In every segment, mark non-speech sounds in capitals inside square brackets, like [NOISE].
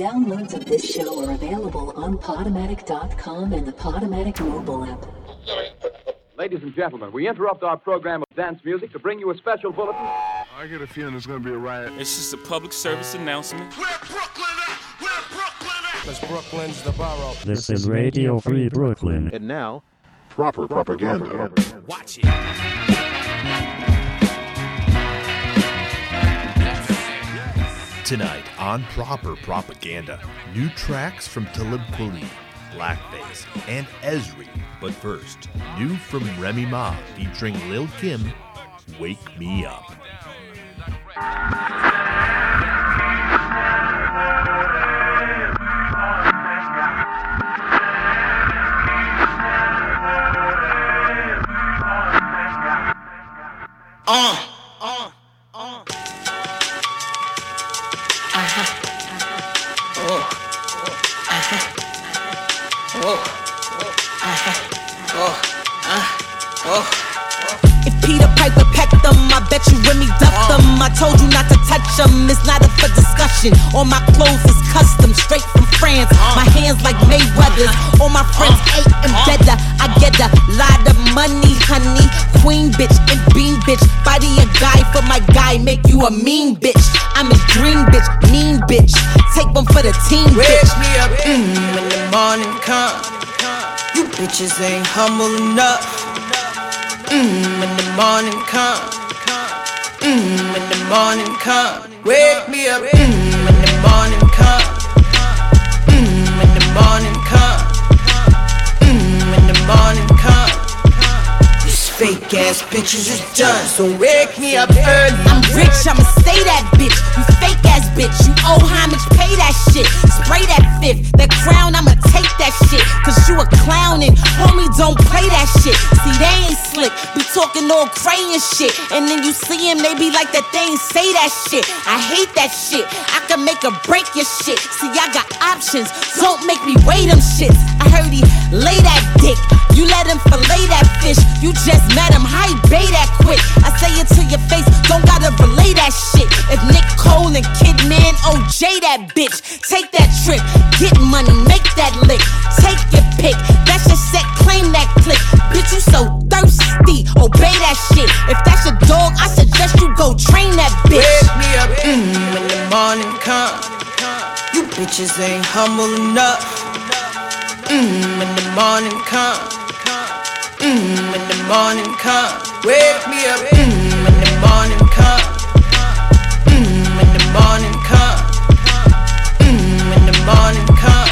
Downloads of this show are available on Podomatic.com and the Podomatic mobile app. Ladies and gentlemen, we interrupt our program of dance music to bring you a special bulletin. I get a feeling there's gonna be a riot. It's just a public service announcement. Where Brooklyn at? Where Brooklyn at? Cause Brooklyn's the borough. This is Radio Free Brooklyn. And now, Proper propaganda. Watch it. Tonight on Proper Propaganda, new tracks from Talib Kweli, Blakface, and Ezri. But first, new from Remy Ma featuring Lil Kim, Wake Me Up. Told you not to touch them, it's not up for discussion. All my clothes is custom, straight from France. My hands like Mayweather's. All my friends ate and better. I get a lot of money, honey. Queen bitch and bean bitch. Body a guy for my guy, make you a mean bitch. I'm his dream bitch, mean bitch. Take one for the team, Wake bitch. me up mm, when the morning come. You bitches ain't humble enough. Mm, when the morning come. Mm, when the morning come. Wake me up mm, when the morning come. Mm, when the morning come. Mm, when the morning fake ass bitches is done, so wake me up early. I'm rich, I'ma stay that bitch. You fake ass bitch, you owe homage, pay that shit. Spray that fifth, that crown, I'ma take that shit. Cause you a clown and homie, don't play that shit. See, they ain't slick, be talking all crayon shit. And then you see them, they be like that they ain't say that shit. I hate that shit, I can make or break your shit. See, I got options, don't make me weigh them shits. I heard he lay that dick, you let him fillet that fish. You just met him, how he bay that quick. I say it to your face, don't gotta relay that shit. If Nick Cole and Kidman OJ that bitch, take that trip, get money, make that lick, take your pick. That's your set, claim that click. Bitch, you so thirsty, obey that shit. If that's your dog, I suggest you go train that bitch. Wake me up mm, when the morning come. You bitches ain't humble enough. Mm, when the morning come. Mm, when the morning come. Wake me up mm, when the morning come. Mm, when the morning come. Mm, when the morning come.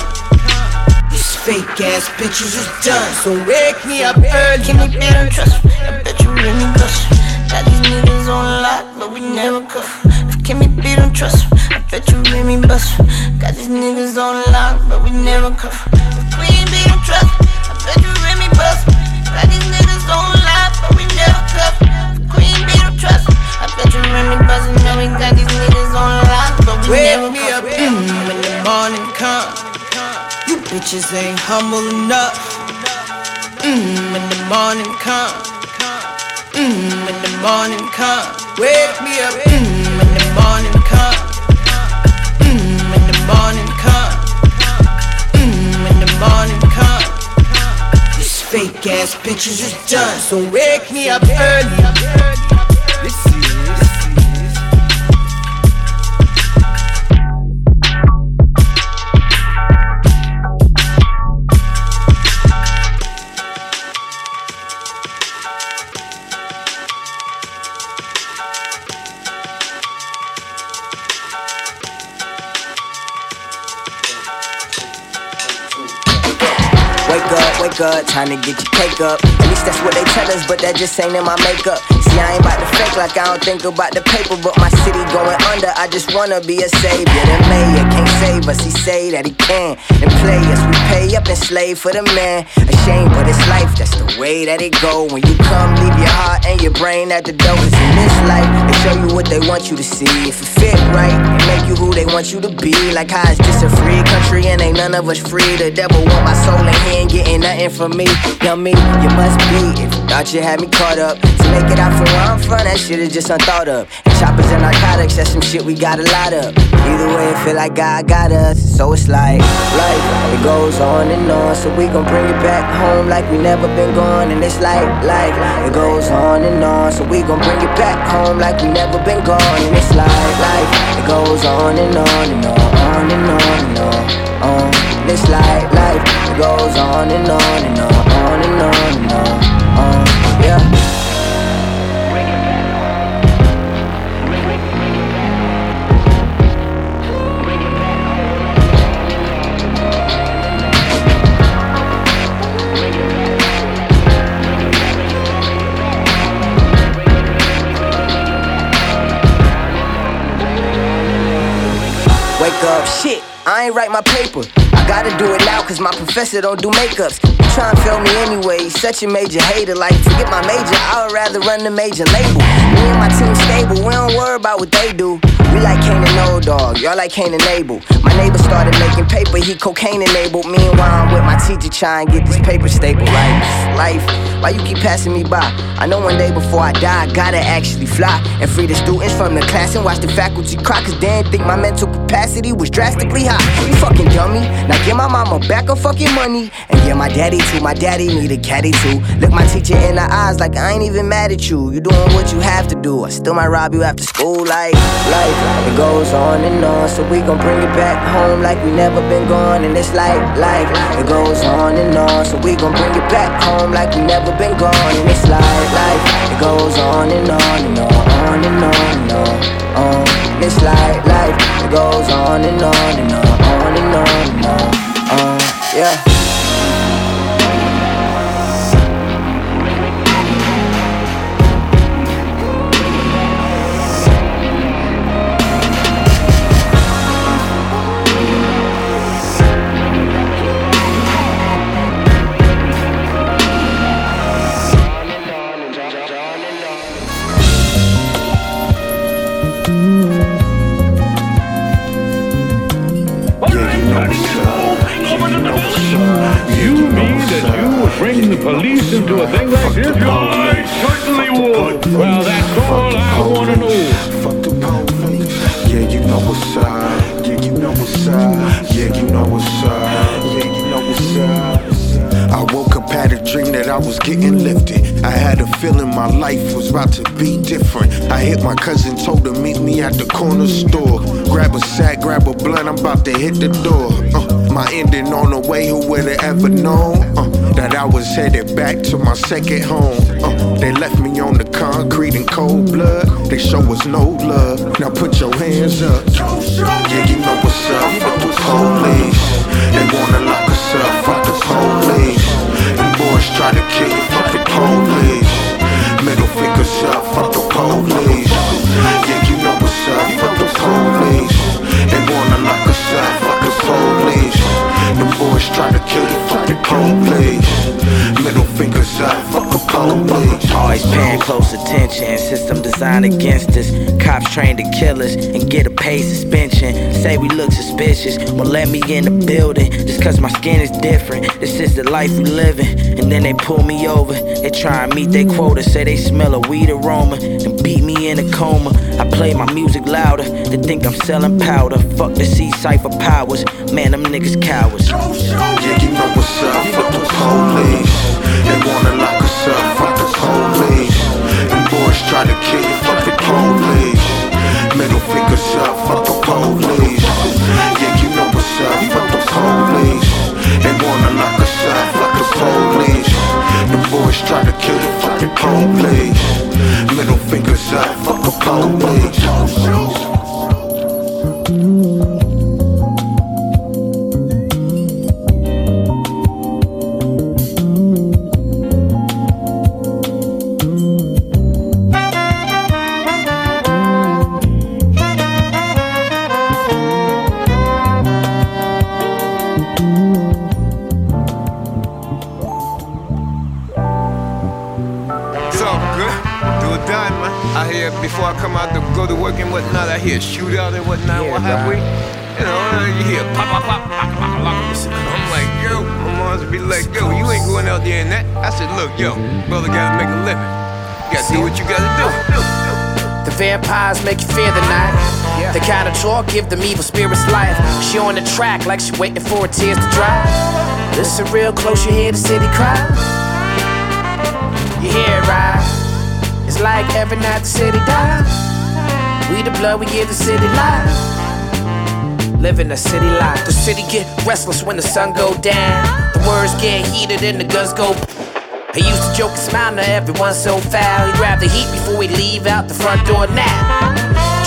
These fake ass bitches is done, so wake me up early. Give me better trust. I bet you really bust. Got these niggas on lock, but we never cuff. If Kimmy B don't trust, I bet you really bust. Got these niggas on lock, but we never cuff. If Queen B don't trust, I bet you really bust. Got these niggas on lock, but we never cuff. Queen B trust, I bet you really bust. And now we got these niggas on lock, but we Wake never me up mm, when the morning come. You bitches ain't humble enough. Mm, when the morning come. Mm, when the morning come. Wake me up mm, bitches is done, so wake me up early. Time to get your cake up. At that's what they tell us, but that just ain't in my makeup. See, I ain't about to fake like I don't think about the paper, but my city going under. I just wanna be a savior. The mayor can't save us, he say that he can. And play us, we pay up and slave for the man. Ashamed, but it's life, that's the way that it go. When you come, leave your heart and your brain at the door. In this life, they show you what they want you to see. If it fit right, and make you who they want you to be. Like how is just a free country and ain't none of us free? The devil want my soul and he ain't getting nothing from me. Me, you must be. If you thought you had me caught up, to make it out from where I'm from, that shit is just unthought of. And choppers and narcotics, that's some shit we got a lot of. Either way, it feel like God got us. So it's like life, it goes on and on. So we gon' bring it back home like we never been gone. And it's like life, it goes on and on. So we gon' bring it back home like we never been gone. And it's like life, it goes on and on and on, on and on and on. On. Like life, it goes on and on and on, on and on and on. on. Yeah. Wake up, shit, I ain't write my paper. I gotta do it now cause my professor don't do makeups. You try and fail me anyway, such a major hater. Like, forget my major, I would rather run the major label. Me and my team stable, we don't worry about what they do. We like Kane and No Dog, y'all like Kane and Abel. My neighbor started making paper, he cocaine enabled. Meanwhile, I'm with my teacher trying to get this paper stapled. Like, life, why you keep passing me by? I know one day before I die, I gotta actually fly and free the students from the class and watch the faculty cry. Cause they didn't think my mental capacity was drastically high. You fucking dummy. Now give my mama back her fucking money and give my daddy too. My daddy need a caddy too. Look my teacher in the eyes like I ain't even mad at you. You doing what you have to do. I still might rob you after school. Like life, it goes on and on. So we gon' bring it back home like we never been gone. And it's like life, it goes on and on. So we gon' bring it back home like we never been gone. And it's like life, it goes on and on and on, on and on and on. on. It's like life, it goes on and on and on, on and on and on. on. Yeah. Police into a thing like this? I certainly would. Well, that's all I want to know. I was getting lifted. I had a feeling my life was about to be different. I hit my cousin, told her meet me at the corner store. Grab a sack, grab a blunt, I'm about to hit the door. Uh, my ending on the way, who would have ever known uh, that I was headed back to my second home? Uh, they left me on the concrete in cold blood. They show us no love. Now put your hands up. Yeah, you know what's up. Fuck the police. They wanna lock us up. Fuck the police. Boys try to kill you. Fuck the police. Middle fingers up. Fuck the police. Yeah, you know what's up. Fuck the police. They wanna lock us up. Fuck the police. The boys try to kill you. Fuck the police. Middle fingers up. Fuck the police. Always paying close attention. System designed against us. Cops trained to kill us and get a paid suspension. Say we look suspicious. Won't let me in the building just cause my skin is different. This is the life we living. And then they pull me over. They try and meet their quota. Say they smell a weed aroma. And beat me in a coma. I play my music louder. They think I'm selling powder. Fuck the C cipher powers. Man, them niggas cowards. Yeah, you know what's up. Fuck the police. They wanna lock police. And boys try to kill you. Fuck the police. Middle fingers up. Fuck the police. Yeah, you know what's up. Fuck the police. They wanna lock us up. Fuck the police. The boys try to kill you. Fuck the police. Middle fingers up. Fuck the police. Hear shootout and whatnot. what have we? You know, you hear pop, pop, pop, pop, pop, pop. I'm like, yo, my mom's be like, yo, you ain't going out there in that. I said, look, yo, mm-hmm. brother gotta make a living. You gotta do what you gotta do. The vampires make you fear the night. The kind of talk give them evil spirits life. She on the track like she waiting for her tears to dry. Listen real close, you hear the city cry. You hear it right? It's like every night the city dies. We the blood, we give the city life. Living the city life. The city get restless when the sun go down. The words get heated and the guns go. He used to joke and smile, now everyone's so foul. He grab the heat before we leave out the front door now.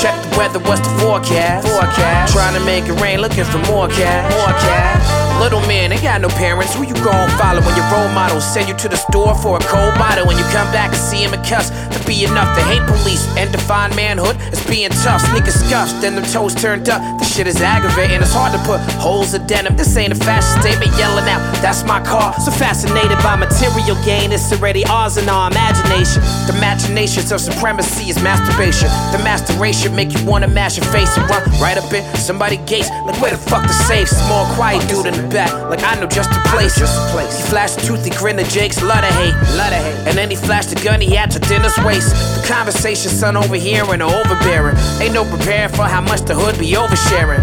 Check the weather, what's the forecast? Forecast. Trying to make it rain, looking for more cash. More cash. Little man, ain't got no parents. Who you gon' follow when your role models send you to the store for a cold bottle? When you come back and see him and cuss, to be enough to hate police and define manhood as being tough. Sneakers scuffed, then them toes turned up. The shit is aggravating. It's hard to put holes in denim. This ain't a fashion statement yelling out, that's my car. So fascinated by material gain, it's already ours in our imagination. The machinations of supremacy is masturbation. The masturbation make you wanna mash your face and run right up in somebody gates. Like where the fuck the safe? Small quiet dude in the back, like I know just the place. Just the place. He flashed the tooth, he grinned at Jake's, lot of hate, lot of hate. And then he flashed the gun he had to dinner's waist. The conversation, son, overhearing or overbearing. Ain't no preparing for how much the hood be oversharing.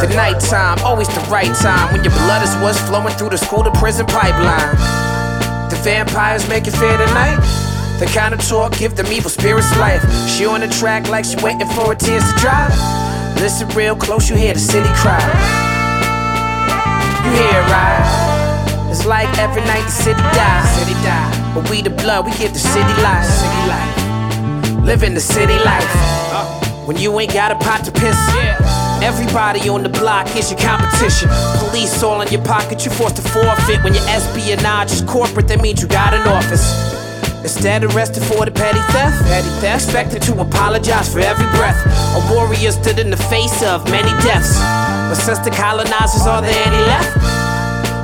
the nighttime, always the right time when your blood is what's flowing through the school to prison pipeline. The vampires make you fear tonight. The kind of talk give them evil spirits life. She on the track like she waiting for her tears to dry. Listen real close, you hear the city cry. You hear it right? It's like every night the city dies. City die. But we the blood, we give the city life. City life. Living the city life. When you ain't got a pot to piss. Everybody on the block is your competition. Police all in your pocket, you forced to forfeit. When your espionage is corporate, that means you got an office. Instead arrested for the petty theft, petty theft, expected to apologize for every breath. A warrior stood in the face of many deaths. But since the colonizers, are there any left?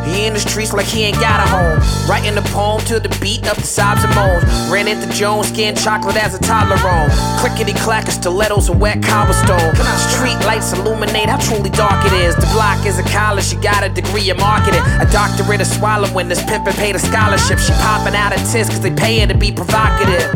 He in the streets like he ain't got a home. Writing a poem to the beat of the sobs and moans. Ran into Jones, skin chocolate as a toddler on. Clickety clacker, stilettos and wet cobblestone. Street lights illuminate how truly dark it is. The block is a college, she got a degree in marketing. A doctorate of swallowing, this pimpin' paid a scholarship. She popping out of tits cause they pay her to be provocative.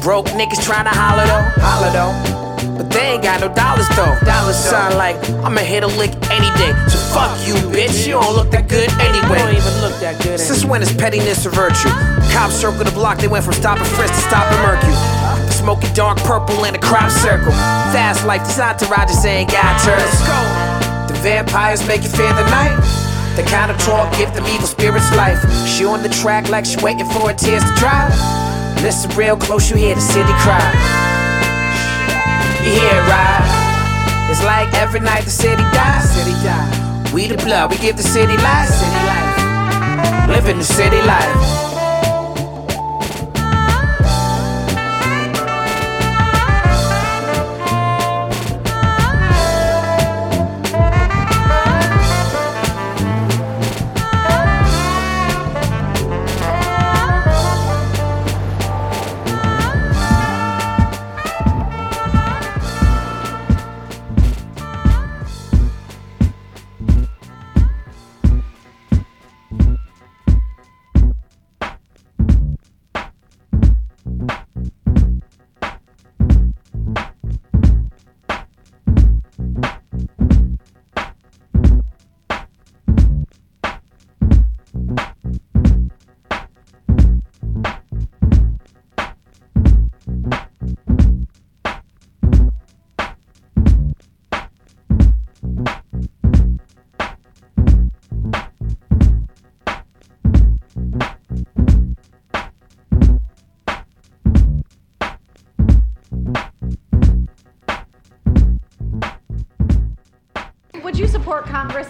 Broke niggas trying to holler though, holler though. But they ain't got no dollars though. Dollars sound like I'ma hit a lick any day. So fuck you, bitch. You don't look that good anyway. You don't even look that good. Since when is pettiness a virtue? Cops circle the block. They went from stopping frisk to stopping Mercury. Smoking dark purple in a crop circle. Fast like these entourages ain't got turns. The vampires make you fear the night. The kind of talk give them evil spirits life. She on the track like she waiting for her tears to dry. Listen real close, you hear the city cry. Like every night the city dies. City die. We the blood, we give the city life. City life. Living the city life.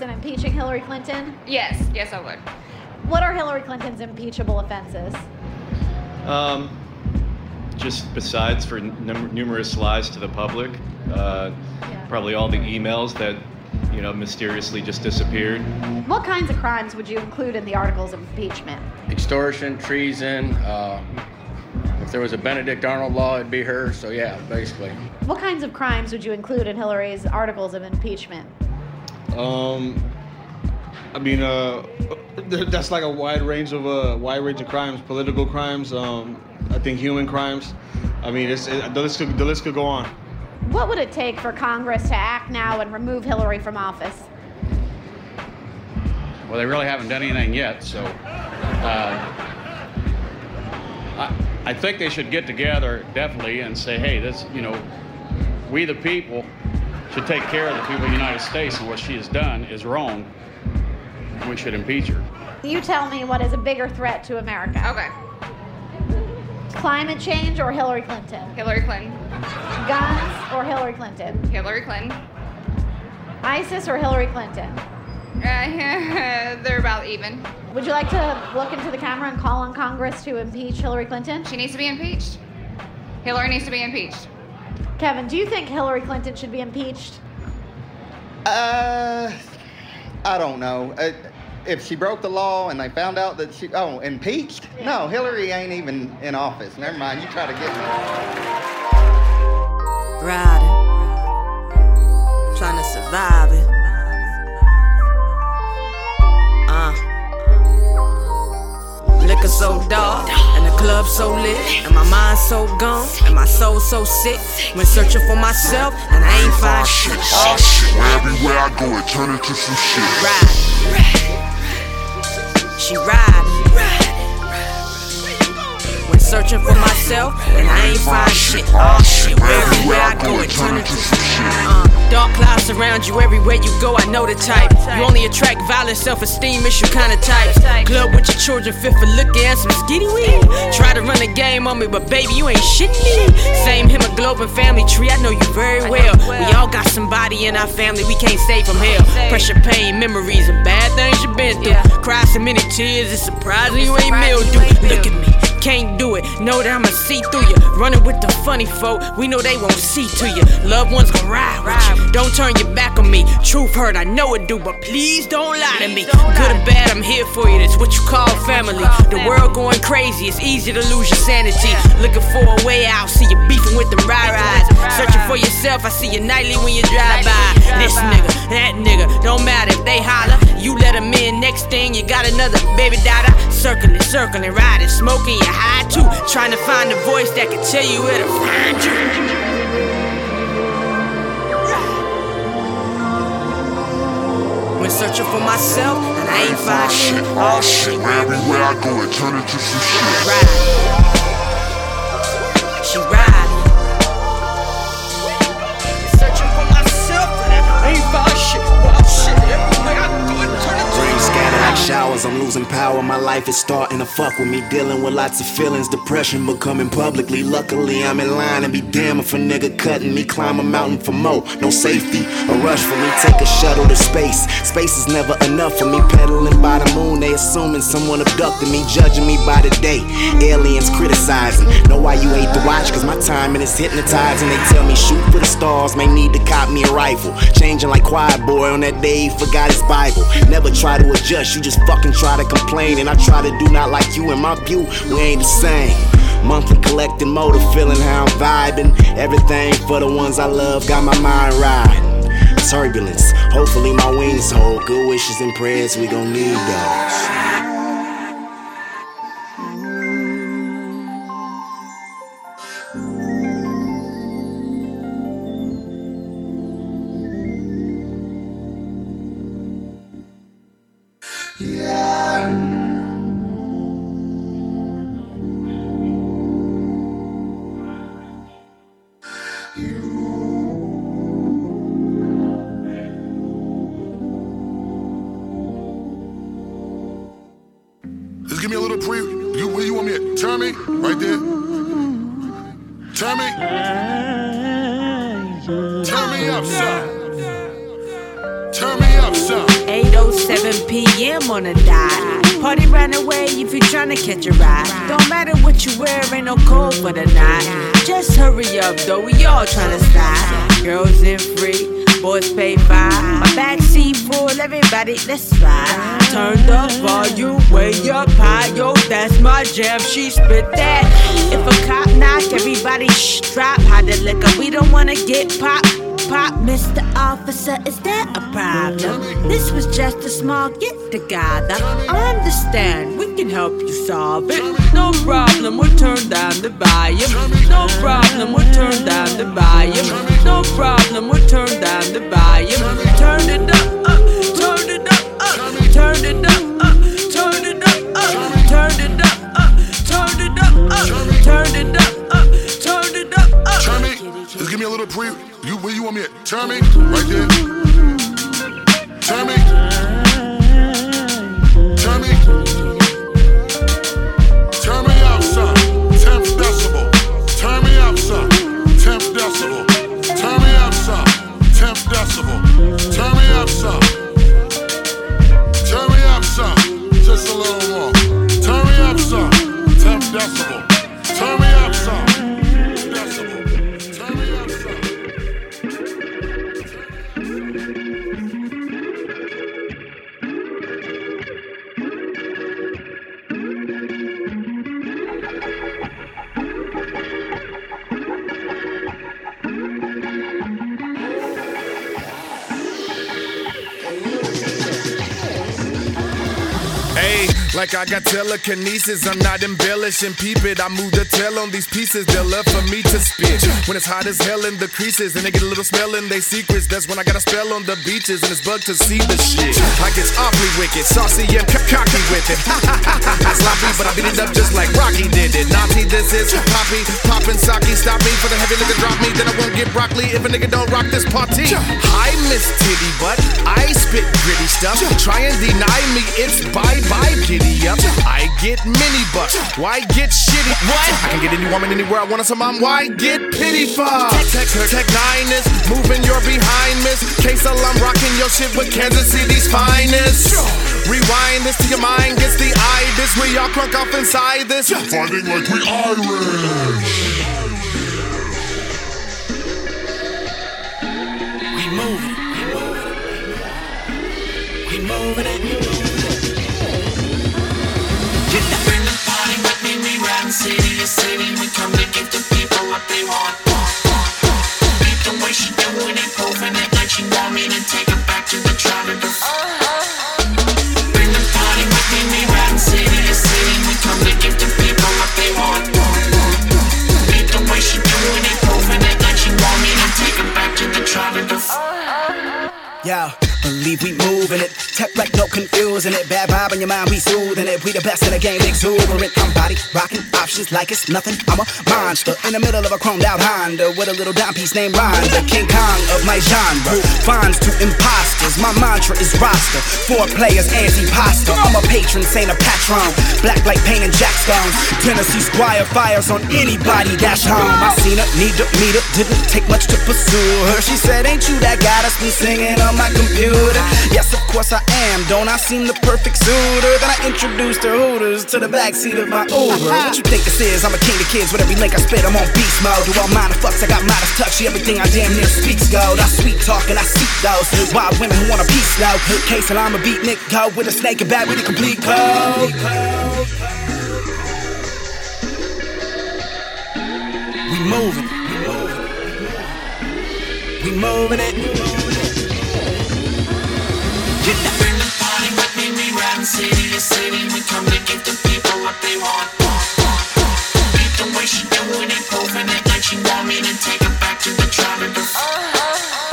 Support Congress in impeaching Hillary Clinton? Yes, yes, I would. What are Hillary Clinton's impeachable offenses? Um, just besides for num- numerous lies to the public, uh, probably all the emails that you know mysteriously just disappeared. What kinds of crimes would you include in the articles of impeachment? extortion, treason. Uh, if there was a Benedict Arnold law, it'd be her. So yeah, basically. What kinds of crimes would you include in Hillary's articles of impeachment? Um, I mean, uh, that's like a wide range of uh, wide range of crimes, political crimes. Um, I think human crimes. I mean, it's, it, the list could the list could go on. What would it take for Congress to act now and remove Hillary from office? Well, they really haven't done anything yet, so uh, I, I think they should get together definitely and say, hey, this, you know, we the people should take care of the people of the United States, and what she has done is wrong. We should impeach her. You tell me what is a bigger threat to America. Okay. Climate change or Hillary Clinton? Hillary Clinton. Guns or Hillary Clinton? Hillary Clinton. ISIS or Hillary Clinton? Uh, [LAUGHS] they're about even. Would you like to look into the camera and call on Congress to impeach Hillary Clinton? She needs to be impeached. Hillary needs to be impeached. Kevin, do you think Hillary Clinton should be impeached? Uh, I don't know. Uh, if she broke the law and they found out that she oh impeached, no, Hillary ain't even in office. Never mind. You try to get me. Riding, trying to survive it. Uh. Liquor so dark, and the club so lit, and my mind so gone, and my soul so sick. When searching for myself, and I ain't find shit. Oh shit, where everywhere I go, it turn into some shit. Riding, she riding. Searching for myself, and I ain't find shit. Oh shit, everywhere I go, it turn into some shit. Uh, dark clouds surround you everywhere you go. I know the type. You only attract violent self-esteem issue kind of types. Club with your children, fit for looking and some skinny weed. Try to run a game on me, but baby, you ain't shitting me. Same hemoglobin family tree, I know you very well. We all got somebody in our family we can't save from hell. Pressure, pain, memories of bad things you've been through. Cry so many tears, it's surprising you ain't mildew. Look at me. Can't do it, know that I'ma see through you. Running with the funny folk, we know they won't see to you. Loved ones gon' ride you. Don't turn your back on me. Truth hurt, I know it do, but please don't lie to me. Good or bad, I'm here for you. That's what you call family. The world going crazy, it's easy to lose your sanity. Looking for a way out, see you beefing with them ride rides. Searching for yourself, I see you nightly when you drive by. This nigga, that nigga, don't matter if they holler. You let them in, next thing you got another baby daughter. Circling, circling, riding, smoking, you high too. Trying to find a voice that can tell you where to find you. When searching for myself, and I ain't find shit. Oh shit, where everywhere I go, it turn into some shit. Ride. She riding. Searching for myself, and I ain't find shit. Oh shit, everywhere I go, like showers, I'm losing power. My life is starting to fuck with me. Dealing with lots of feelings, depression becoming publicly. Luckily, I'm in line and be damn if a nigga cutting me. Climb a mountain for more, no safety. A rush for me, take a shuttle to space. Space is never enough for me. Pedaling by the moon, they assuming someone abducted me, judging me by the day. Aliens criticizing. Know why you hate the watch, cause my timing is hypnotizing. They tell me shoot for the stars, may need to cop me a rifle. Changing like quiet boy on that day, forgot his Bible. Never try to adjust, you just fucking try to complain. And I try to do not like you, in my view, we ain't the same. Monthly collecting motor, feeling how I'm vibing. Everything for the ones I love, got my mind riding. Turbulence, hopefully my wings hold. Good wishes and prayers, we gon' need those. Telekinesis, I'm not embellishing. Peep it, I move the tail on these pieces. They're left for me to spit. When it's hot as hell in the creases, and they get a little smell in they secrets. That's when I got a spell on the beaches, and it's bug to see the shit. I get awfully wicked, saucy and cocky with it. [LAUGHS] I sloppy, but I beat it up just like Rocky did it. Naughty, this is poppy, poppin' socky. Stop me for the heavy nigga, drop me, then I won't get broccoli if a nigga don't rock this party. Hi, Miss Titty Butt, I spit gritty stuff. Try and deny me, it's bye bye, giddy up. I get mini bucks, why get shitty? What? I can get any woman anywhere I want to, so mom, why get pity for? Tech, tech, tech nine is moving your behind, miss. Case I'm rocking your shit with Kansas City's finest. Rewind this to your mind, gets the eye. This we all crunk off inside this. Fighting like we Irish. We moving. We moving it. Get riding city. We come to give the people what they want. Beat the way she doing it, moving it like she want to take her back to the tropical. Bring the party with me, we city to city. We come to give the people what they want. Beat the way she doing it, moving it like she want to take her back to the tropical. Yeah, believe we moving it. Tech like no confusing it. Bad vibe in your mind, we soothing it. We the best in the game, exuberant. I'm body rocking options like it's nothing. I'm a monster in the middle of a chromed out Honda with a little dime piece named Rhonda. King Kong of my genre. Fonz to imposters. My mantra is roster. Four players, anti pasta. I'm a patron, saint a patron. Black like paint and jackstones. Tennessee Squire fires on anybody dash home. I seen her, need to meet her. Didn't take much to pursue her. She said, Ain't you that guy that's been singing on my computer? Yes, of course I am. Don't I seem the perfect suitor? Then I introduced her Hooters to the backseat of my Uber. What you think this is? I'm a king of kids. With every link I spit, I'm on beast mode. Do all mine fucks, I got Midas touch. See everything I damn near speaks gold. I sweet talk and I seek those wild women who want a piece now. Case and I'm a beat Nick go with a snake and bat with a complete code. We moving. We moving it. Get the bring the party with me, we riding city to city. We come to give the people what they want. The way she doing it, moving it like she want me to take her back to the tropical. Bring uh-huh.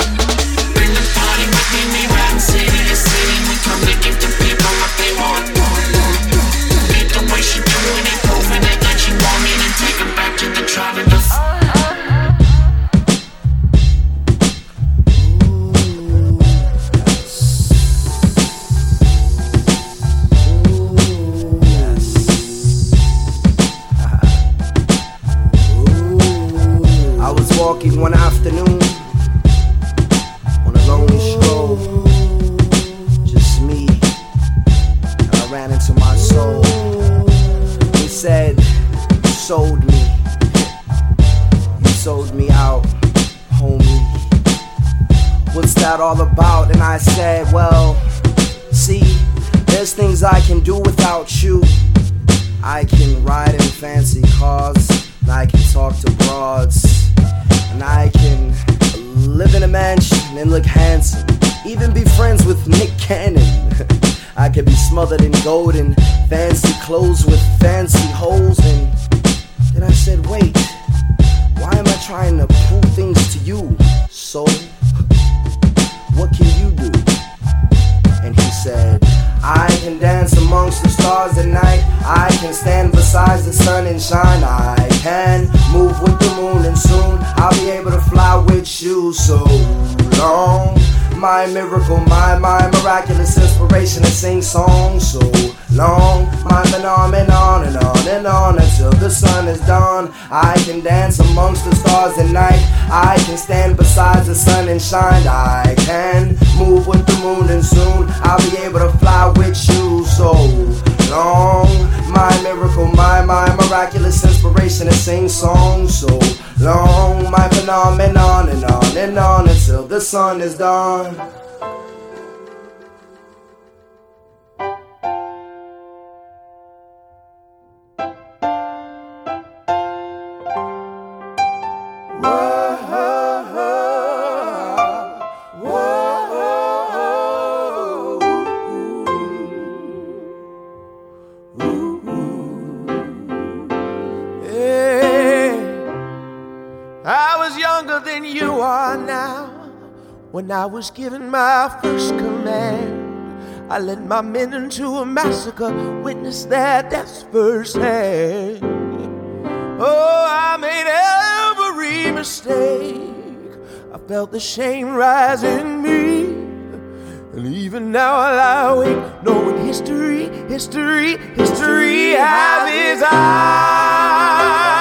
Sun is dawn. When I was given my first command, I led my men into a massacre, witnessed their deaths firsthand. Oh, I made every mistake. I felt the shame rise in me. And even now I lie awake, knowing history, history, history has its eyes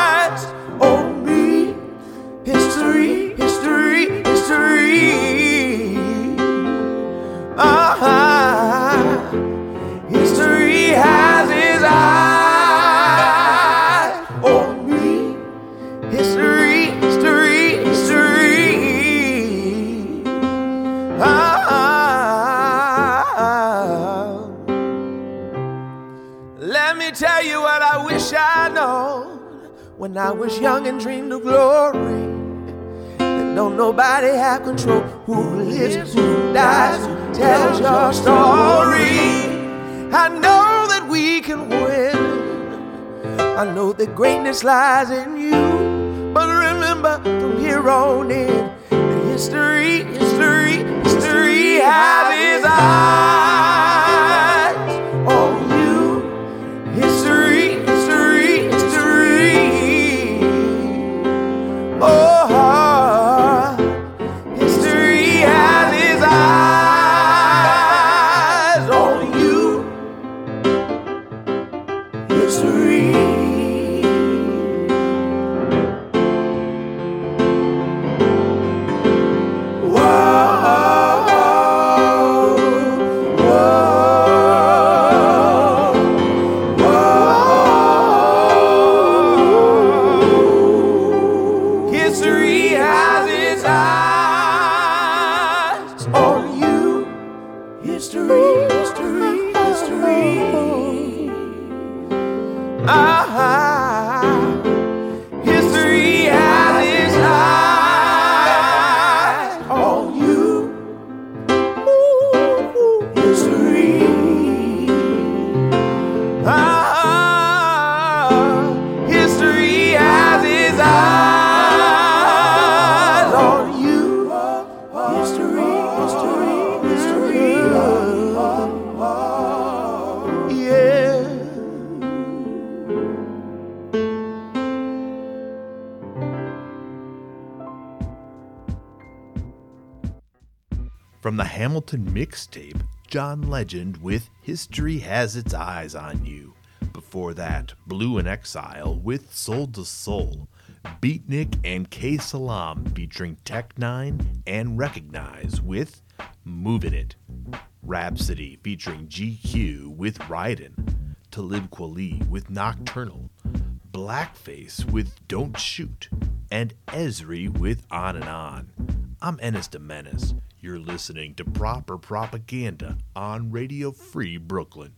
when I was young and dreamed of glory. That don't nobody have control who lives, who dies, who tells your story. I know that we can win. I know that greatness lies in you. But remember, from here on in, that history, history, history has its eyes mixtape, John Legend with History Has Its Eyes on You. Before that, Blu in Exile with Sold the Soul. Beatnick and K-Salaam featuring Tech N9ne and Wreckonize with Moving It. Rapsody featuring GQ with Ridin. Talib Kweli with Knockturnal. Blakface with Don't Shoot. And Ezri with On and On. I'm Ennis de Menace. You're listening to Proper Propaganda on Radio Free Brooklyn.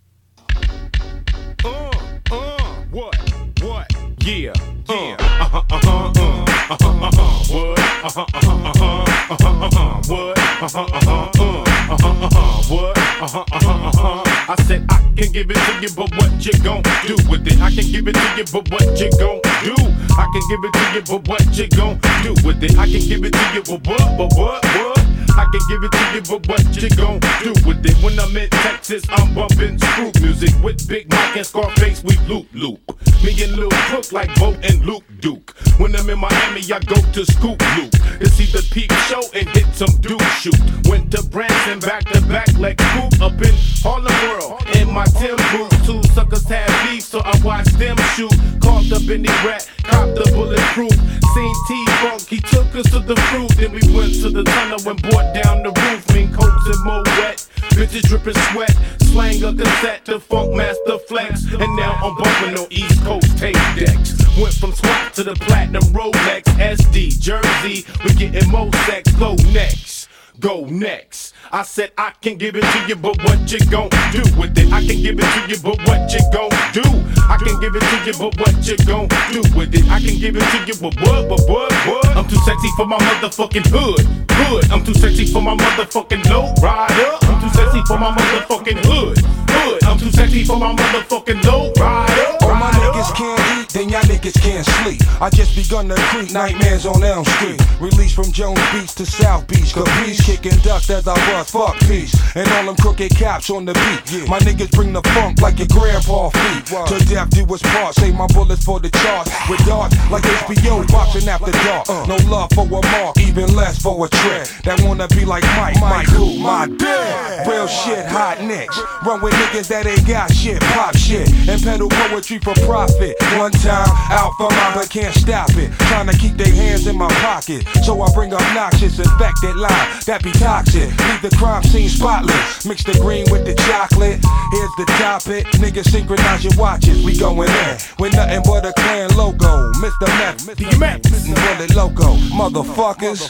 Uh, uh, what, what? Yeah, yeah, uh, uh, uh, uh. uh-huh, uh-huh, what? Uh-huh, uh-huh, uh-huh, uh-huh, uh-huh, what? Uh-huh, uh-huh, uh, uh-huh, uh-huh, what? Uh-huh, uh-huh, uh-huh. I said I can give it to you, but what you gon' do with it? I can give it to you, but what you gon' do? I can give it to you, but what you gon' do with it? I can give it to you, but what, but what, what? I can give it to you, but what you gon' do with it? When I'm in Texas, I'm bumping screw music with Big Mike and Scarface. We loop loop. Me and Lil Cook like Bo and Luke Duke. When I'm in Miami, I go to Scoop Loop to see the peep show and hit some dude shoot. Went to Branson back to back like Scoop up in Harlem World. In my Tim boots, two suckers had beef, so I watched them shoot. Caught up in the Rat, copped the bulletproof. Seen T Funk, he took us to the fruit. Then we went to the tunnel and brought down the roof. Mean coats and more wet. Bitches dripping sweat, slang a cassette to Funkmaster Flex. And now I'm bumping on East Coast tape decks. Went from SWAT to the Platinum Rolex SD Jersey. We getting more sex. Go next. Go next. I said I can give it to you, but what you gon' do with it? I can give it to you, but what you gon' do? I can give it to you, but what you gon' do with it? I can give it to you, but what, but what, what? I'm too sexy for my motherfucking hood, hood. I'm too sexy for my motherfucking low rider. I'm too sexy for my motherfucking hood, hood. I'm too sexy for my motherfucking low rider. My niggas can't eat, then y'all niggas can't sleep. I just begun to creep nightmares on Elm Street. Released from Jones Beach to South Beach. Capiche, kicking dust as I bust, fuck peace. And all them crooked cops on the beat. My niggas bring the funk like your grandpa feet. To death do us part, save my bullets for the charts. With darts like HBO boxing after dark. Uh. No love for a mark, even less for a trick. That wanna be like Mike, Mike who? My dick. Real shit, hot nicks. Run with niggas that ain't got shit, pop shit. And peddle poetry for profit. One time, out for mine, but can't stop it. Trying to keep their hands in my pocket. So I bring obnoxious, infected line that be toxic. Leave the crime scene spotless. Mix the green with the chocolate. Here's the topic. Niggas synchronize your watches. We going in with nothing but a clan logo. Mr. Meth, DMX, and Bullet Loco. Motherfuckers.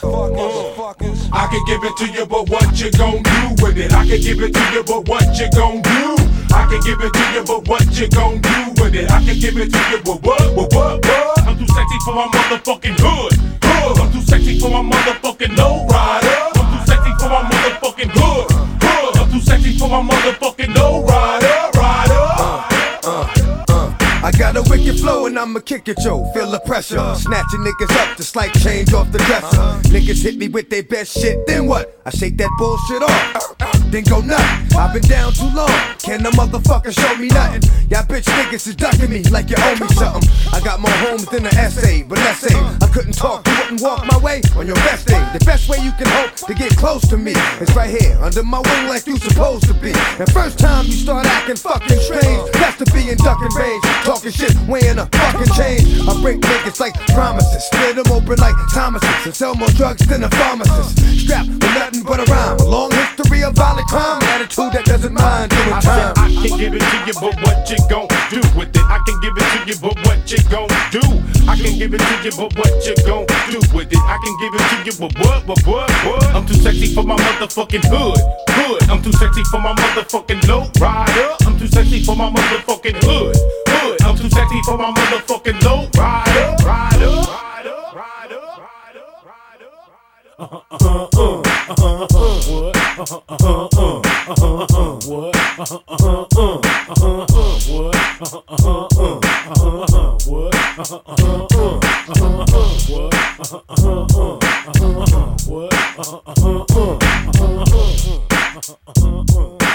I can give it to you, but what you gon' do with it? I can give it to you, but what you gon' do? I can give it to you, but what you gon' do with it? I can give it to you, but what, what, what, what? I'm too sexy for my motherfucking hood, hood. I'm too sexy for my motherfucking low rider. I'm too sexy for my motherfucking hood, hood. I'm too sexy for my motherfucking low rider. Got a wicked flow and I'ma kick it, yo. Feel the pressure. Snatching niggas up just like change off the dresser. Niggas hit me with their best shit, then what? I shake that bullshit off. Then go nuts. I've been down too long. Can the motherfucker show me nothing? Y'all bitch niggas is ducking me like you owe me something. I got more homes than an essay, but let's say I couldn't talk, you wouldn't walk my way on your best day. The best way you can hope to get close to me is right here under my wing like you supposed to be. And first time you start acting fucking strange, that's to be in ducking range. Talking shit, weighing a fucking change. I break niggas like promises, split them open like Thomas's, and sell more drugs than a pharmacist. Strapped with nothing but a rhyme, a long history of violent crime, attitude that doesn't mind doing I time. I can give it to you, but what you gon' do with it? I can give it to you, but what you gon' do? I can give it to you, but what you gon' do with it? I can give it to you, but what, but what, what? I'm too sexy for my motherfucking hood, hood. I'm too sexy for my motherfucking low rider. Too sexy for my motherfucking hood, hood. I'm too sexy for my motherfucking low rider, rider. Yo, it's on, nigga, a stick up motherfucker. Booyah,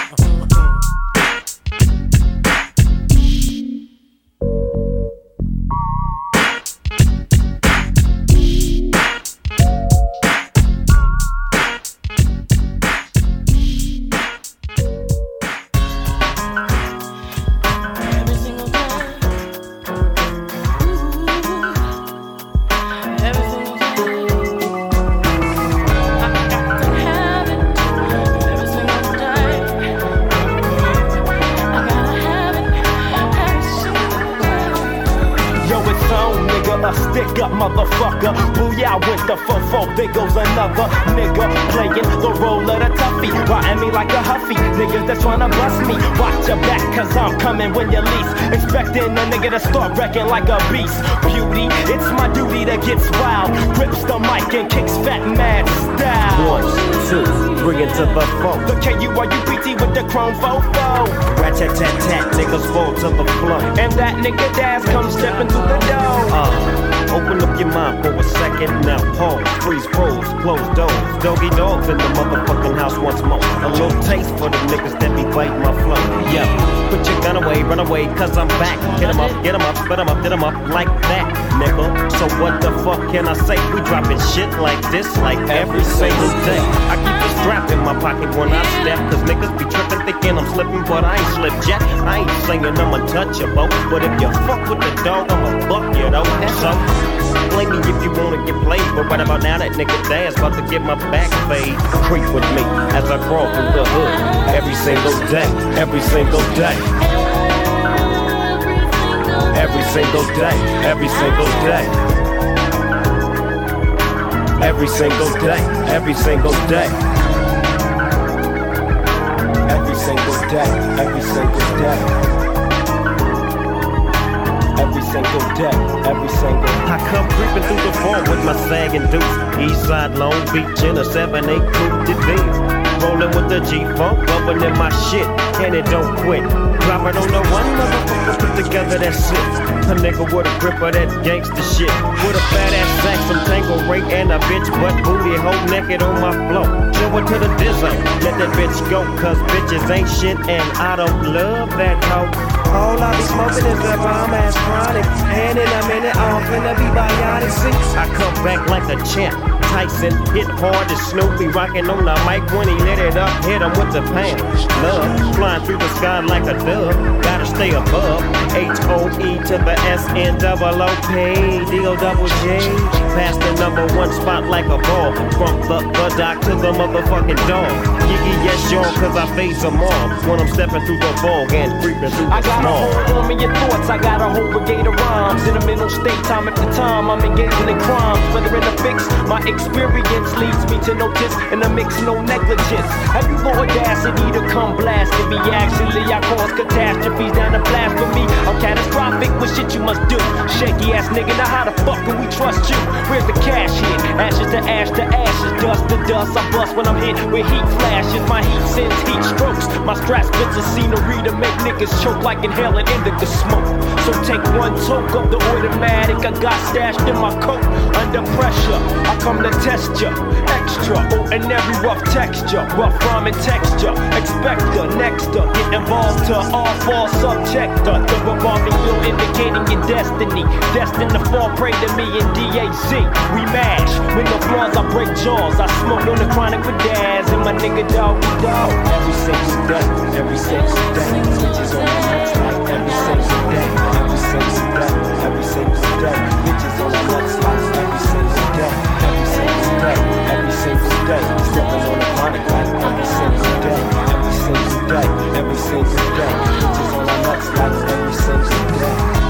nigga to start wrecking like a beast. Beauty, it's my duty that gets wild. Grips the mic and kicks fat mad style. One, two, bring it to the phone. The K-U-R-U-P-T with the chrome fofo. Ratchet tat tat, niggas fall to the floor. And that nigga Daz comes stepping through the door. Uh, open up your mind for a second now. Pause, freeze, pros, close doors. Doggy dogs in the motherfucking house once more. A little taste for the niggas that be biting my flow. Yo, put your gun away, run away, cause I'm back. Get 'em up, get 'em up, spit 'em up, get 'em up like that, nigga. So what the fuck can I say? We dropping shit like this like every single day. I keep strap in my pocket when I step, cause niggas be tripping, thinking I'm slipping, but I ain't slip jet. I ain't saying I'm untouchable, but if you fuck with the dog, I'ma buck you though. So, blame me if you wanna get played, but right about now that nigga Daz about to get my back fade. Creep with me as I crawl through the hood every single day, every single day. Every single day, every single day. Every single day, every single day. Every single day, every single day. Every single day, every single I come creeping through the farm with my sagging deuce. Eastside Long Beach in a 7-8 coupe de. Rolling with the G-Funk, bumping in my shit, and it don't quit. Drop it on the one motherfucker, put together that shit. A nigga with a grip of that gangster shit. With a fat ass sack, some tango rate, and a bitch butt booty, whole naked on my floor. Show it to the dizzo, let that bitch go, cause bitches ain't shit, and I don't love that hoe. All I be smoking is that bomb ass chronic. And in a minute, I'm finna be bionic. See, I come back like a champ. Tyson hit hard as Snoopy rocking on the mic when he lit it up. Hit him with the pan. Love flying through the sky like a dove. Gotta stay above. H O E to the S N double O P D O double G. Past the number one spot like a ball. From the, the dock to the motherfucking dog. Yiggy, yes, y'all, cause I phase them all. When I'm stepping through the ball and creeping through the I got small. a whole army of thoughts, I got a whole brigade of rhymes. In a mental state, time after time, I'm engaging in crimes. Whether in the fix, my experience leads me to notice, in the mix, no negligence. Have you the audacity to come blasting me? Actually, I cause catastrophes down to blasphemy. I'm catastrophic with shit you must do. Shaky ass nigga, now how the fuck can we trust you? Where's the cash here? Ashes to ash to ashes, dust to dust. I bust when I'm hit with heat My heat sends heat strokes. My strap spits a scenery to make niggas choke like inhaling indica smoke. So take one toke of the automatic I got stashed in my coat. Under pressure, I come to test ya. Extra, ordinary rough texture, rough rhyme and texture. Expect the next to get involved to all fall subject. The revolving wheel indicating your destiny. Destined to fall prey to me in DAZ. We mash. When the flaws, I break jaws. I smoke on the chronic with Daz and my nigga dog dog. Every single day, every single day. Switches on my nuts like every single day. Every single day, every single day. Bitches on my nuts like every single day. Every single day, every single day. Stepping on the chronic like every single day. Every single day, every single day. Bitches on my nuts like every single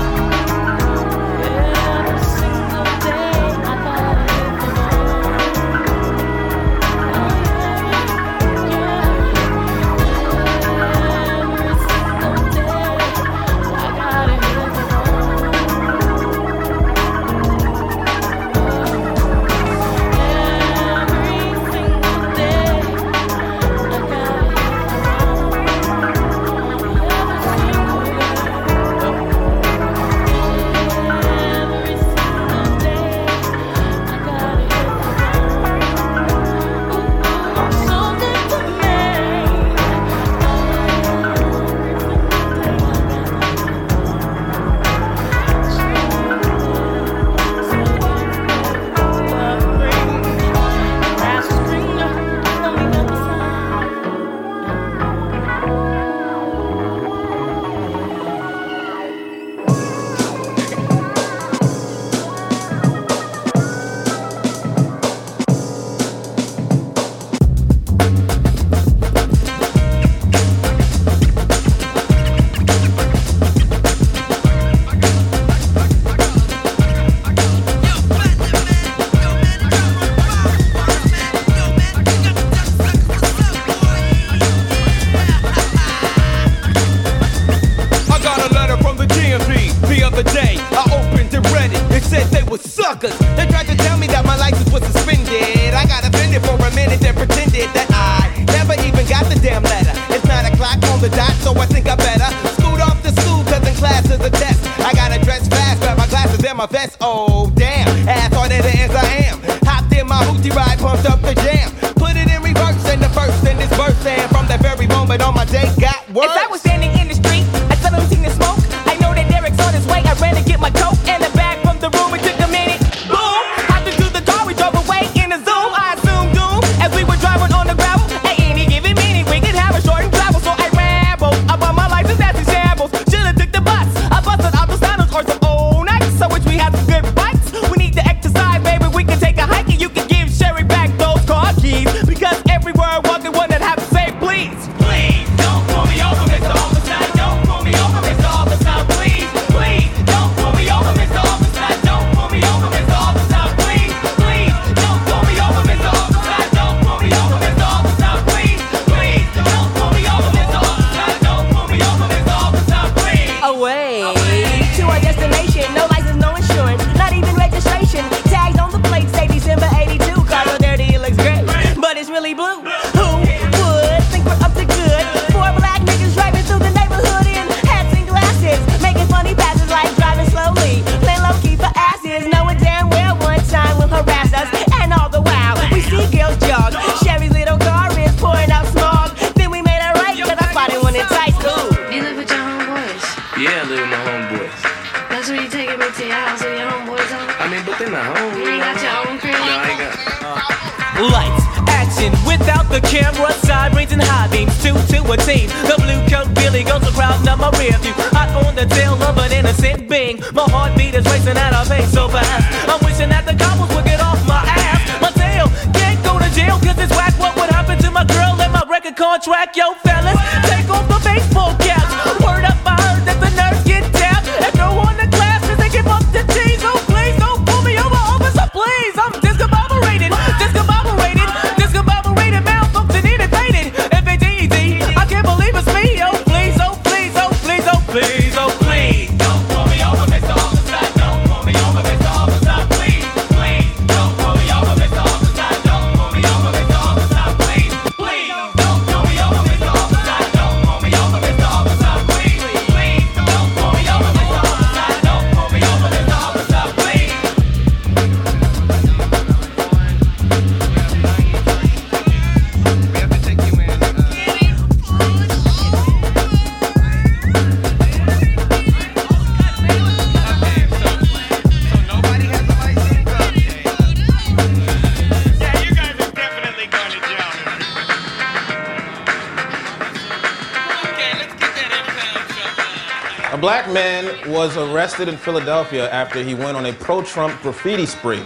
was arrested in Philadelphia after he went on a pro Trump graffiti spree.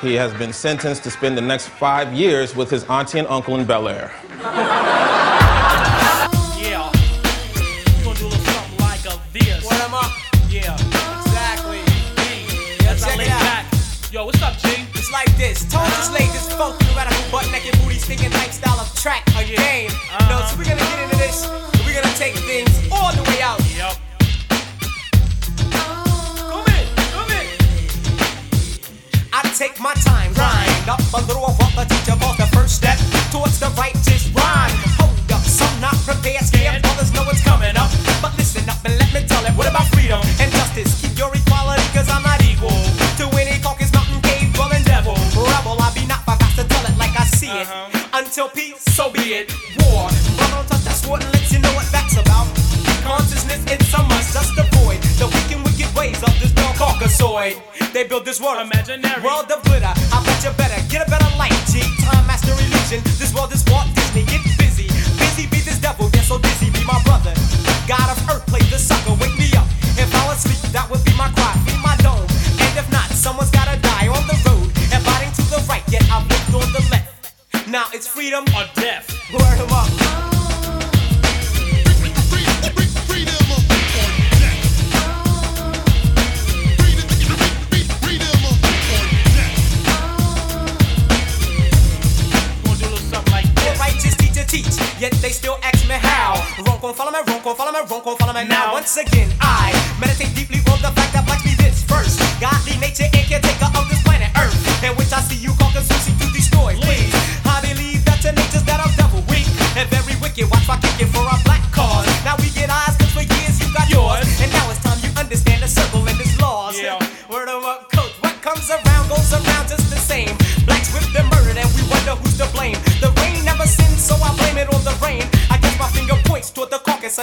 He has been sentenced to spend the next five years with his auntie and uncle in Bel Air. [LAUGHS] yeah. Like what am check it out. Yo, what's up, G? It's like this. Tone just laid this funky butt naked booty stinking lifestyle of track. Oh. Game. Uh-huh. No, so we're gonna get into this. We're gonna take things all the way. take my time, grind up a little of what the teacher calls the first step towards the righteous rhyme. Hold up, some not prepared, scared, others know it's coming up. But listen up and let me tell it. What about freedom and justice? Keep your equality, cause I'm not equal to any caucus, mountain, cave, well, and devil. Rebel, I be not forgot to tell it like I see it. Uh-huh. Until peace, so be it. War, run on touch that sword and let you know what that's about. Consciousness, it's a must, just avoid the wicked, wicked ways of this dark caucasoid. They build this world, imaginary world of glitter. I bet you better get a better light, G. Time master illusion. This world is Walt Disney. Get busy, busy be this devil. Get so dizzy, be my brother. God of Earth, play the sucker. Wake me up. If I was sleep. that would be my cry. Be my dome. And if not, someone's gotta die on the road. And biting to the right, yet I've lived on the left. Now it's freedom or death. Word them up. follow me wrong, follow me wrong, follow me now. Once again, I meditate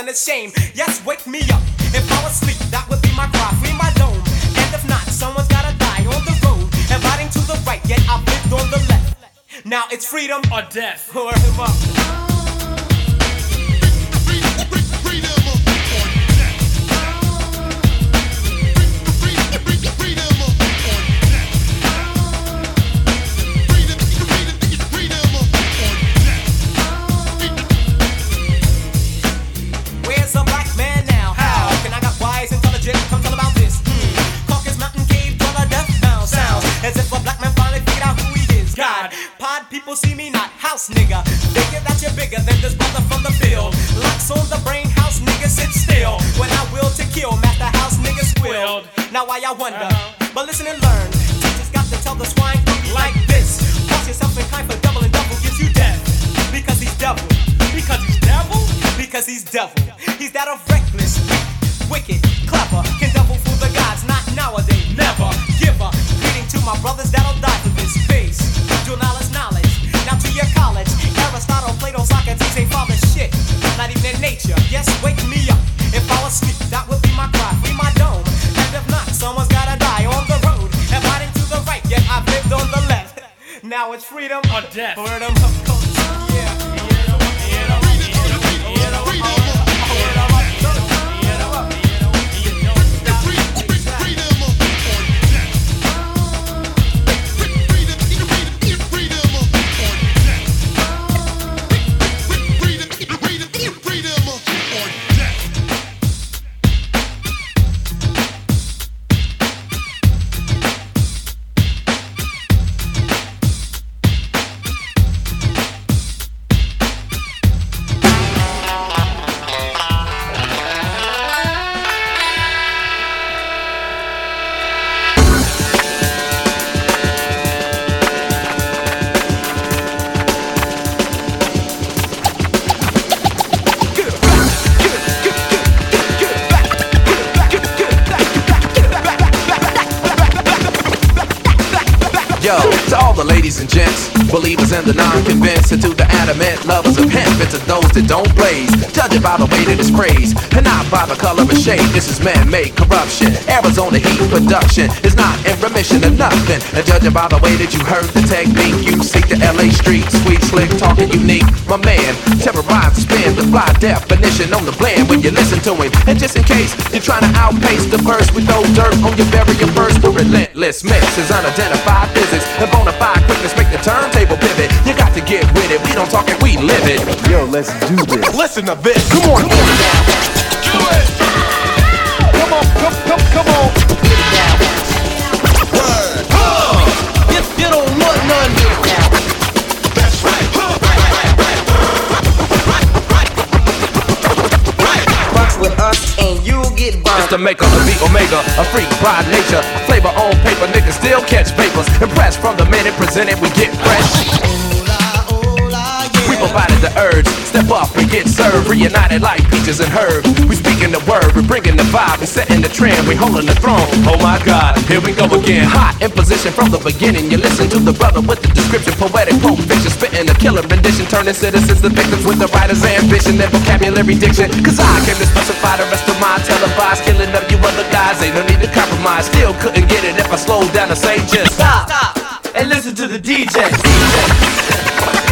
and it's shame. Yes, wake me up. If I was asleep, that would be my cry. Free my dome. And if not, someone's gotta die on the road. And riding to the right, yet I've lived on the left. Now it's freedom or death. Word him up. People see me not house nigga. Figure that you're bigger than this brother from the field. Locks on the brain, house nigga sit still. When I will to kill, master house nigga squealed. Now why y'all wonder? Uh-huh. But listen and learn. Teachers got to tell the swine like this. Cross yourself in kind for double and double gives you death. Because he's devil. Because he's devil? Because he's devil. He's that of reckless, wicked, clever. It's freedom or death. Freedom corruption. Arizona heat production is not in remission of nothing, and judging by the way that you heard the technique. You seek the LA street, sweet, slick, talking unique. My man, terrorize the spin, the fly definition on the blend when you listen to him. And just in case you're trying to outpace the verse with no dirt on your very first, the relentless mix is unidentified physics and bona fide quickness make the turntable pivot. You got to get with it. We don't talk it, we live it. Yo, let's do this. Listen to this. Come on, come on. Do the maker of the Omega, a freak by nature. Flavor on paper, niggas still catch papers. Impressed from the minute presented, we get fresh. Provided the urge, step up and get served. Reunited like peaches and herbs. We speaking the word, we bringing the vibe, we setting the trend, we holding the throne. Oh my God, here we go again. Hot in position from the beginning. You listen to the brother with the description, poetic pulp fiction, spitting a killer rendition, turning citizens to victims with the writer's ambition and vocabulary diction. Cause I came to specify the rest of my televised killing of you other guys. Ain't no need to compromise. Still couldn't get it if I slowed down to say just stop, and listen to the DJ. I'm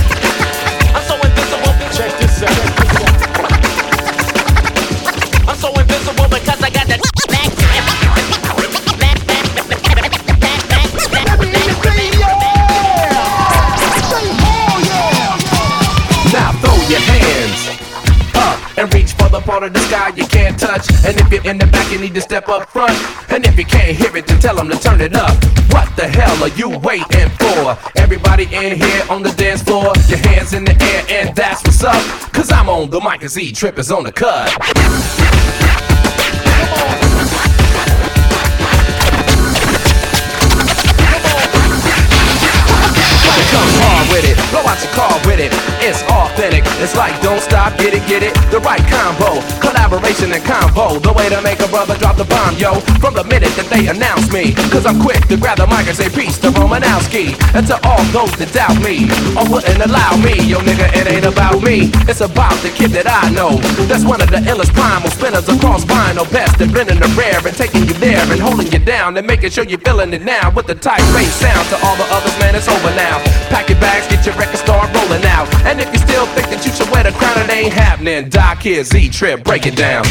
part of the sky you can't touch. And if you're in the back, you need to step up front. And if you can't hear it, then tell them to turn it up. What the hell are you waiting for? Everybody in here on the dance floor, your hands in the air, and that's what's up. Cause I'm on the mic and Z Trip is on the cut. With it, blow out your car with it. It's authentic, it's like don't stop, get it, get it. The right combo, collaboration and convo. The way to make a brother drop the bomb, yo. From the minute that they announce me, cause I'm quick to grab the mic and say peace to Romanowski. And to all those that doubt me, or wouldn't allow me, yo nigga, it ain't about me. It's about the kid that I know. That's one of the illest primal spinners across vinyl. Best at blending the rare and taking you there and holding you down and making sure you're feeling it now with the tight bass sound. To all the others, man, it's over now. Pack your bags, get your record, start rolling out. And if you still think that you should wear the crown, it ain't happening. Doc here, Z Trip, break it down.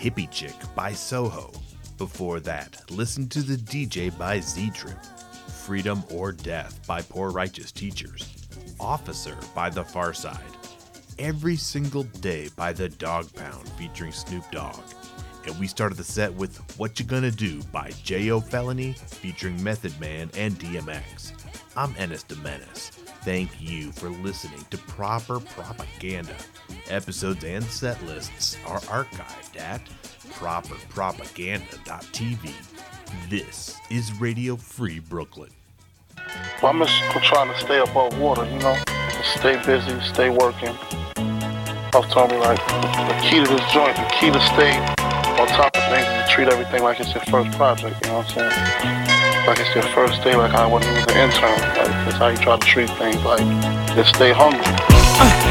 Hippychick by Soho. Before that, listen to The DJ by Z Trip. Freedom or Death by Poor Righteous Teachers. Officer by The Pharcyde. Every Single Day by The Dogg Pound featuring Snoop Dogg. And we started the set with What You Gonna Do by Jayo Felony featuring Method Man and DMX. I'm Ennis Menace. Thank you for listening to Proper Propaganda. Episodes and set lists are archived at properpropaganda.tv. This is Radio Free Brooklyn. I'm just trying to stay above water, you know, stay busy, stay working. I was telling me like the key to this joint, the key to stay on top of things is to treat everything like it's your first project. You know what I'm saying? Like it's your first day, like I wasn't even an intern. Like that's how you try to treat things. Like just stay hungry. Uh,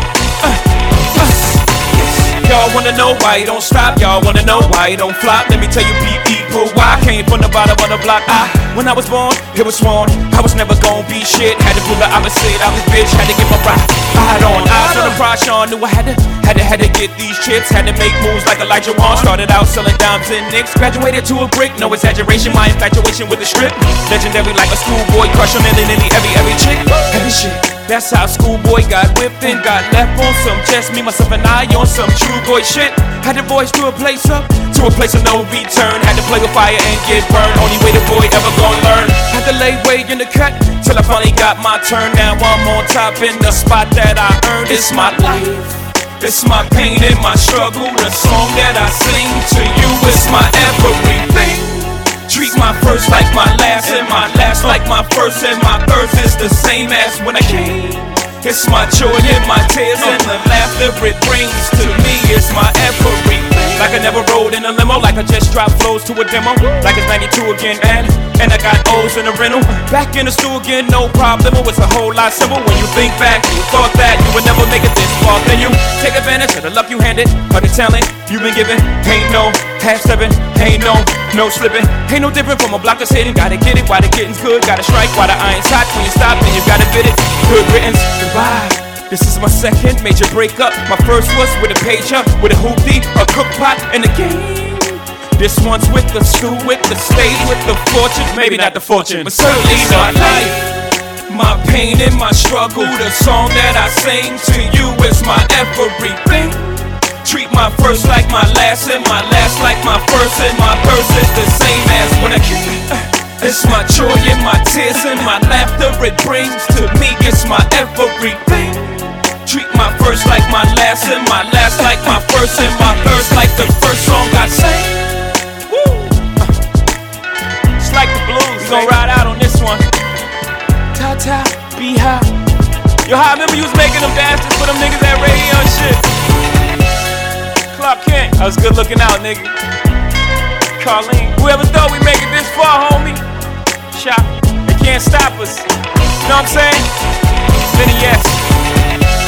Y'all wanna know why you don't stop? Y'all wanna know why you don't flop? Let me tell you people why I came from the bottom of the block. I, when I was born, it was sworn I was never gonna be shit. Had to pull the opposite out this bitch. Had to get my ride, ride on. Eyes on the prize, Sean knew I had to, had to, had to get these chips. Had to make moves like Olajuwon. Started out selling dimes and nicks. Graduated to a brick, no exaggeration. My infatuation with the strip. Legendary like a schoolboy, crush on nearly every every chick. Heavy shit. That's how schoolboy got whipped and got left on some just me, myself, and I on some true boy shit. Had to voice to a place up, to a place of no return. Had to play with fire and get burned. Only way the boy ever gonna learn. Had to lay way in the cut till I finally got my turn. Now I'm on top in the spot that I earned. It's my life. It's my pain and my struggle. The song that I sing to you is my everything. Treat my first like my last, and my last like my first, and my first is the same as when I came. It's my joy and my tears and the laughter it brings to me. It's my everything. Like I never rode in a limo, like I just dropped flows to a demo. Like it's 92 again, and and I got O's in the rental. Back in the stool again, no problem. It was a whole lot simple when you think back. You thought that you would never make it this far, then you take advantage of the luck you handed, of the talent you've been given. Ain't no half stepping, ain't no no slipping. Ain't no different from a block that's hitting. Gotta get it while the getting's good. Gotta strike while the iron's hot. When you stop, then you gotta fit it. Good riddance, goodbye. This is my second major breakup. My first was with a pager, with a hoopty, a cook pot, and a game. This one's with the school, with the stage, with the fortune. Maybe not the fortune, but certainly not life. My pain and my struggle, the song that I sing to you is my everything. Treat my first like my last, and my last like my first, and my first is the same as when I came. Uh, it's my joy and my tears and my laughter it brings to me. It's my everything. Treat my first like my last, and my last like my first, and my first like the first song I sang. Woo! It's like the blues. We gon' ride out on this one. Ta ta, be high. Yo, I remember you was making them dances for them niggas at radio and shit. Clark Kent, I was good looking out, nigga. Carlene, whoever thought we make it this far, homie? Shop, they can't stop us. You know what I'm saying? Benny, yes.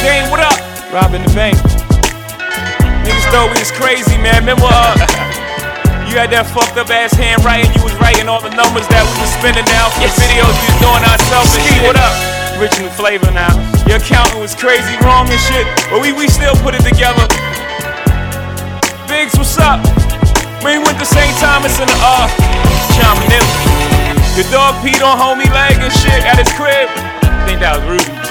Dame, what up? Robbing the bank. Niggas thought we was crazy, man. Remember, uh, [LAUGHS] you had that fucked up ass handwriting. You was writing all the numbers that we was spending now for the videos we was doing ourselves and shit. What up? Original flavor now. Your accountant was crazy wrong and shit, but we, we still put it together. Biggs, what's up? We went to St. Thomas in the uh, Manila. Your dog peed on homie leg and shit at his crib. I think that was Rudy.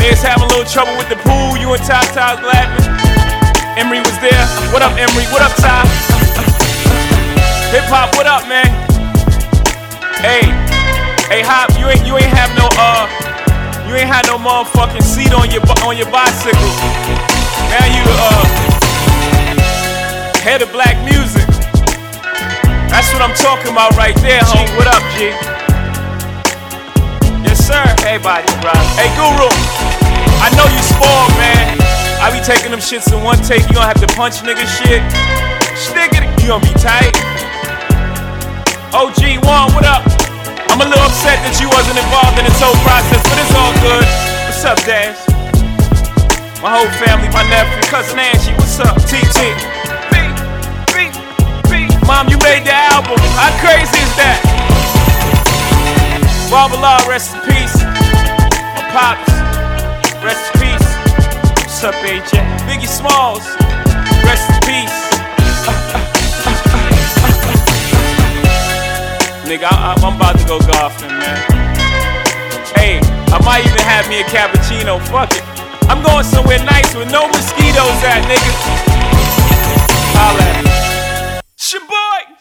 Was having a little trouble with the pool. You and Ty Ty was laughing. Emery was there. What up, Emery? What up, Ty? Hip hop, what up, man? Hey, hey, Hop, you ain't you ain't have no uh, you ain't had no motherfucking seat on your on your bicycle. Now you uh, head of black music. That's what I'm talking about right there, homie. What up, G? Yes, sir. Hey, body, bro. Hey, Guru. I know you spoiled, man. I be taking them shits in one take. You gonna have to punch nigga shit. It. You gonna be tight. OG one, what up? I'm a little upset that you wasn't involved in this whole process, but it's all good. What's up, Dash? My whole family, my nephew, cousin Angie, what's up? TT. B, B, B. Mom, you made the album. How crazy is that? Barbala, rest in peace. My pops, rest in peace. What's up, AJ? Biggie Smalls, rest in peace. Nigga, I, I'm about to go golfing, man. Hey, I might even have me a cappuccino. Fuck it. I'm going somewhere nice with no mosquitoes at, nigga. Holla. Shabba!